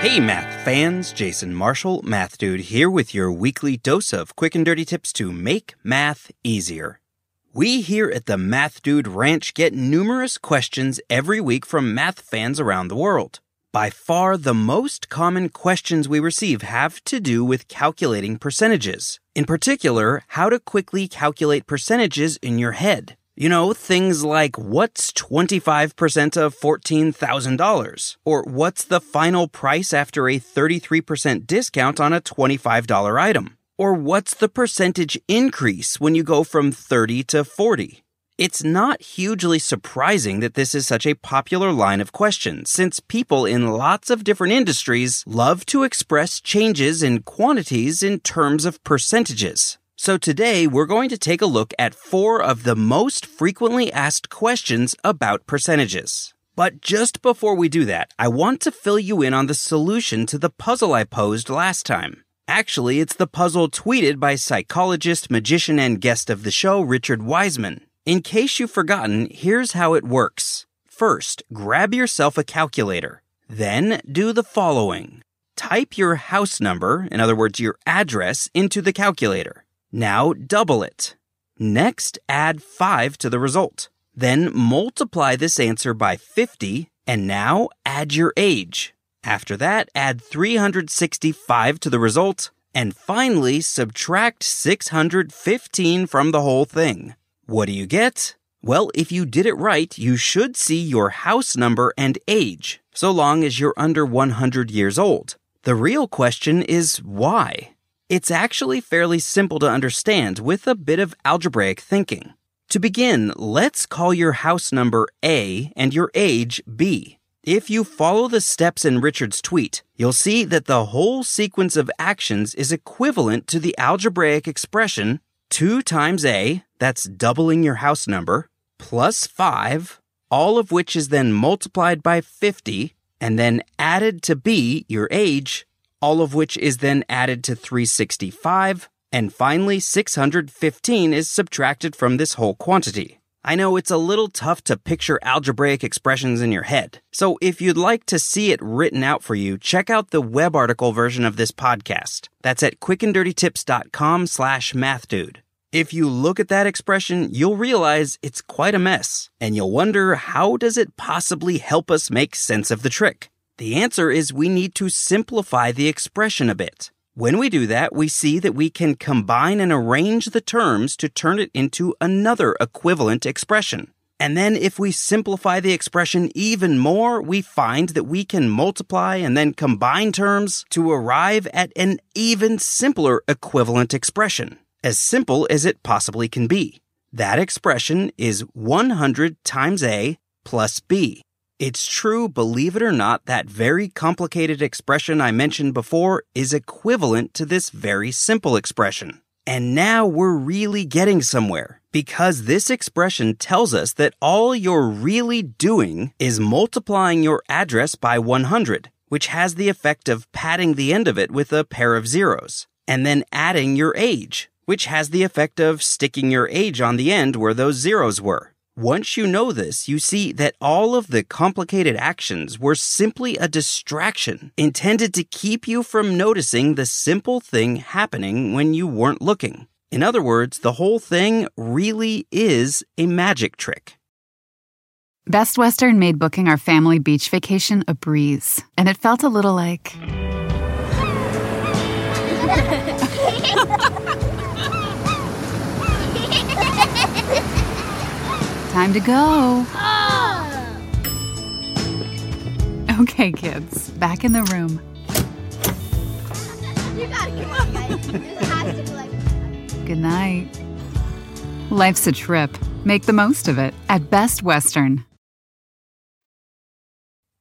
Hey, math fans, Jason Marshall, Math Dude, here with your weekly dose of quick and dirty tips to make math easier. We here at the Math Dude Ranch get numerous questions every week from math fans around the world. By far, the most common questions we receive have to do with calculating percentages. In particular, how to quickly calculate percentages in your head. You know, things like what's 25% of $14,000? Or what's the final price after a 33% discount on a $25 item? Or what's the percentage increase when you go from 30 to 40? It's not hugely surprising that this is such a popular line of questions, since people in lots of different industries love to express changes in quantities in terms of percentages. So today we're going to take a look at four of the most frequently asked questions about percentages. But just before we do that, I want to fill you in on the solution to the puzzle I posed last time. Actually, it's the puzzle tweeted by psychologist, magician, and guest of the show, Richard Wiseman. In case you've forgotten, here's how it works. First, grab yourself a calculator. Then do the following. Type your house number, in other words, your address, into the calculator. Now double it. Next, add 5 to the result. Then multiply this answer by 50, and now add your age. After that, add 365 to the result, and finally subtract 615 from the whole thing. What do you get? Well, if you did it right, you should see your house number and age, so long as you're under 100 years old. The real question is why? It's actually fairly simple to understand with a bit of algebraic thinking. To begin, let's call your house number A and your age B. If you follow the steps in Richard's tweet, you'll see that the whole sequence of actions is equivalent to the algebraic expression 2 times A, that's doubling your house number, plus 5, all of which is then multiplied by 50, and then added to B, your age, all of which is then added to 365, and finally 615 is subtracted from this whole quantity. I know it's a little tough to picture algebraic expressions in your head, so if you'd like to see it written out for you, check out the web article version of this podcast. That's at quickanddirtytips.com slash mathdude. If you look at that expression, you'll realize it's quite a mess, and you'll wonder how does it possibly help us make sense of the trick? The answer is we need to simplify the expression a bit. When we do that, we see that we can combine and arrange the terms to turn it into another equivalent expression. And then if we simplify the expression even more, we find that we can multiply and then combine terms to arrive at an even simpler equivalent expression, as simple as it possibly can be. That expression is 100 times A plus B. It's true, believe it or not, that very complicated expression I mentioned before is equivalent to this very simple expression. And now we're really getting somewhere because this expression tells us that all you're really doing is multiplying your address by 100, which has the effect of padding the end of it with a pair of zeros, and then adding your age, which has the effect of sticking your age on the end where those zeros were. Once you know this, you see that all of the complicated actions were simply a distraction intended to keep you from noticing the simple thing happening when you weren't looking. In other words, the whole thing really is a magic trick. Best Western made booking our family beach vacation a breeze, and it felt a little like. Time to go. Oh. Okay, kids, back in the room. You gotta come on, guys. This has to be like. Good night. Life's a trip. Make the most of it at Best Western.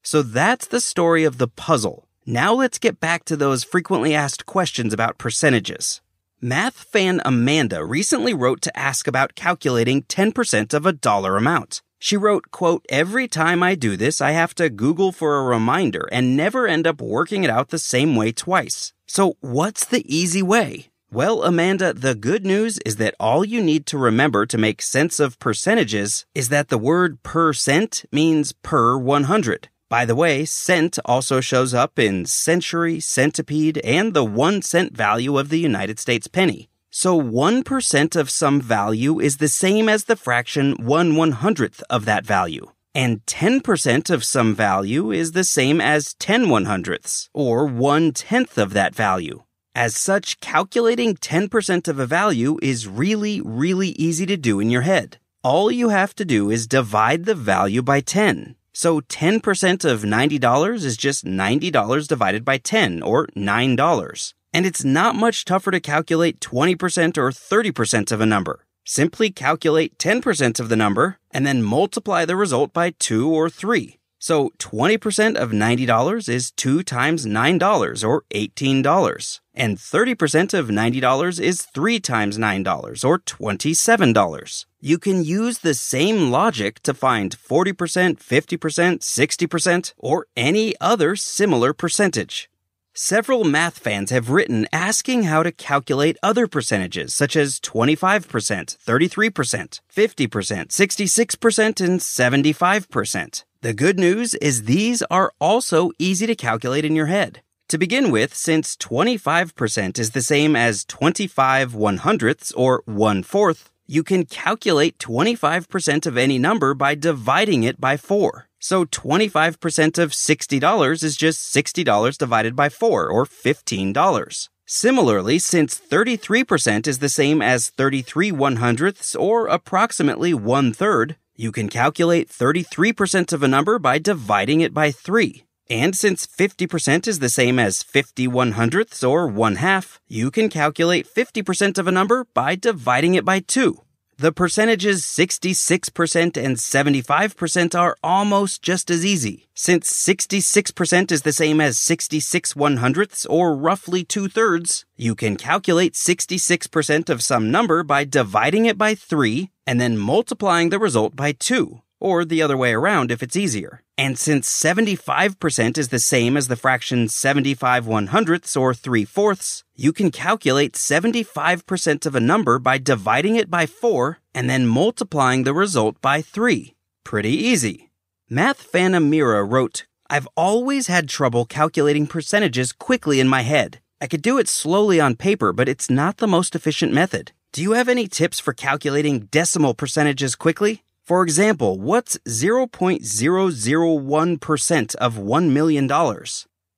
So that's the story of the puzzle. Now let's get back to those frequently asked questions about percentages. Math fan Amanda recently wrote to ask about calculating 10% of a dollar amount. She wrote, quote, every time I do this, I have to Google for a reminder and never end up working it out the same way twice. So what's the easy way? Well, Amanda, the good news is that all you need to remember to make sense of percentages is that the word percent means per 100. By the way, cent also shows up in century, centipede, and the one cent value of the United States penny. So 1% of some value is the same as the fraction 1 100th of that value. And 10% of some value is the same as 10 100ths, or 1 tenth of that value. As such, calculating 10% of a value is really, really easy to do in your head. All you have to do is divide the value by 10. So 10% of $90 is just $90 divided by 10, or $9. And it's not much tougher to calculate 20% or 30% of a number. Simply calculate 10% of the number and then multiply the result by 2 or 3. So 20% of $90 is 2 times $9 or $18. And 30% of $90 is 3 times $9 or $27. You can use the same logic to find 40%, 50%, 60%, or any other similar percentage. Several math fans have written asking how to calculate other percentages such as 25%, 33%, 50%, 66%, and 75%. The good news is these are also easy to calculate in your head. To begin with, since 25% is the same as 25 one hundredths or one fourth, you can calculate 25% of any number by dividing it by 4. So 25% of $60 is just $60 divided by 4, or $15. Similarly, since 33% is the same as 33 one hundredths, or approximately one third, you can calculate 33% of a number by dividing it by 3. And since 50% is the same as 50 one hundredths or 1 half, you can calculate 50% of a number by dividing it by 2. The percentages 66% and 75% are almost just as easy. Since 66% is the same as 66 one hundredths or roughly two thirds, you can calculate 66% of some number by dividing it by 3 and then multiplying the result by 2 or the other way around if it's easier. And since 75% is the same as the fraction 75 one hundredths or 3 fourths, you can calculate 75% of a number by dividing it by 4 and then multiplying the result by 3. Pretty easy. Math fan Amira wrote, I've always had trouble calculating percentages quickly in my head. I could do it slowly on paper, but it's not the most efficient method. Do you have any tips for calculating decimal percentages quickly? For example, what's 0.001% of $1 million?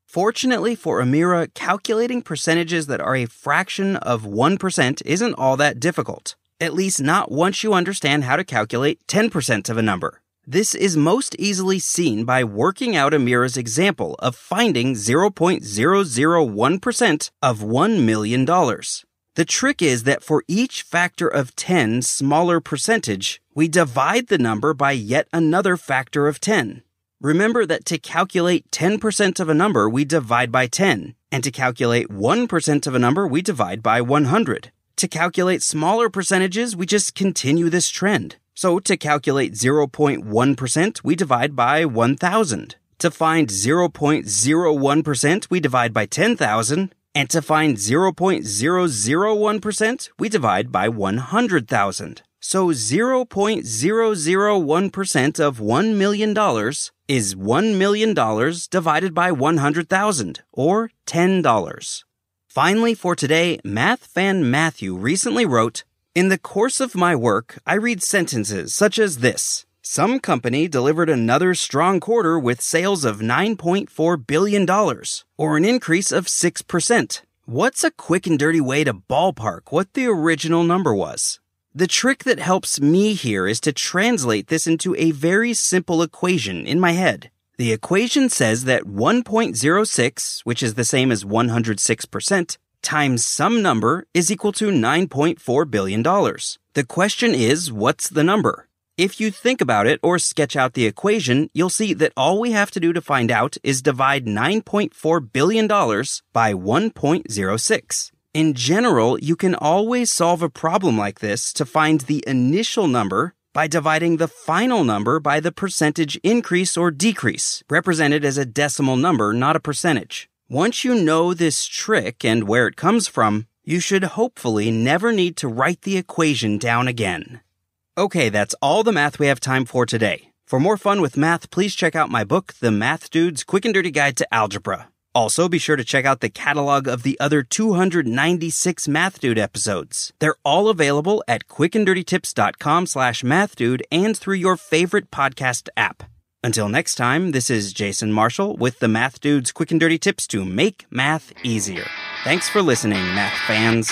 Fortunately for Amira, calculating percentages that are a fraction of 1% isn't all that difficult. At least not once you understand how to calculate 10% of a number. This is most easily seen by working out Amira's example of finding 0.001% of $1 million. The trick is that for each factor of 10 smaller percentage, we divide the number by yet another factor of 10. Remember that to calculate 10% of a number, we divide by 10, and to calculate 1% of a number, we divide by 100. To calculate smaller percentages, we just continue this trend. So to calculate 0.1%, we divide by 1,000. To find 0.01%, we divide by 10,000. And to find 0.001%, we divide by 100,000. So 0.001% of $1 million is $1 million divided by 100,000, or $10. Finally, for today, math fan Matthew recently wrote, In the course of my work, I read sentences such as this. Some company delivered another strong quarter with sales of $9.4 billion, or an increase of 6%. What's a quick and dirty way to ballpark what the original number was? The trick that helps me here is to translate this into a very simple equation in my head. The equation says that 1.06, which is the same as 106%, times some number is equal to $9.4 billion. The question is, what's the number? If you think about it or sketch out the equation, you'll see that all we have to do to find out is divide $9.4 billion by 1.06. In general, you can always solve a problem like this to find the initial number by dividing the final number by the percentage increase or decrease, represented as a decimal number, not a percentage. Once you know this trick and where it comes from, you should hopefully never need to write the equation down again. Okay, that's all the math we have time for today. For more fun with math, please check out my book, The Math Dude's Quick and Dirty Guide to Algebra. Also, be sure to check out the catalog of the other 296 Math Dude episodes. They're all available at quickanddirtytips.com slash mathdude and through your favorite podcast app. Until next time, this is Jason Marshall with the Math Dude's Quick and Dirty Tips to make math easier. Thanks for listening, math fans.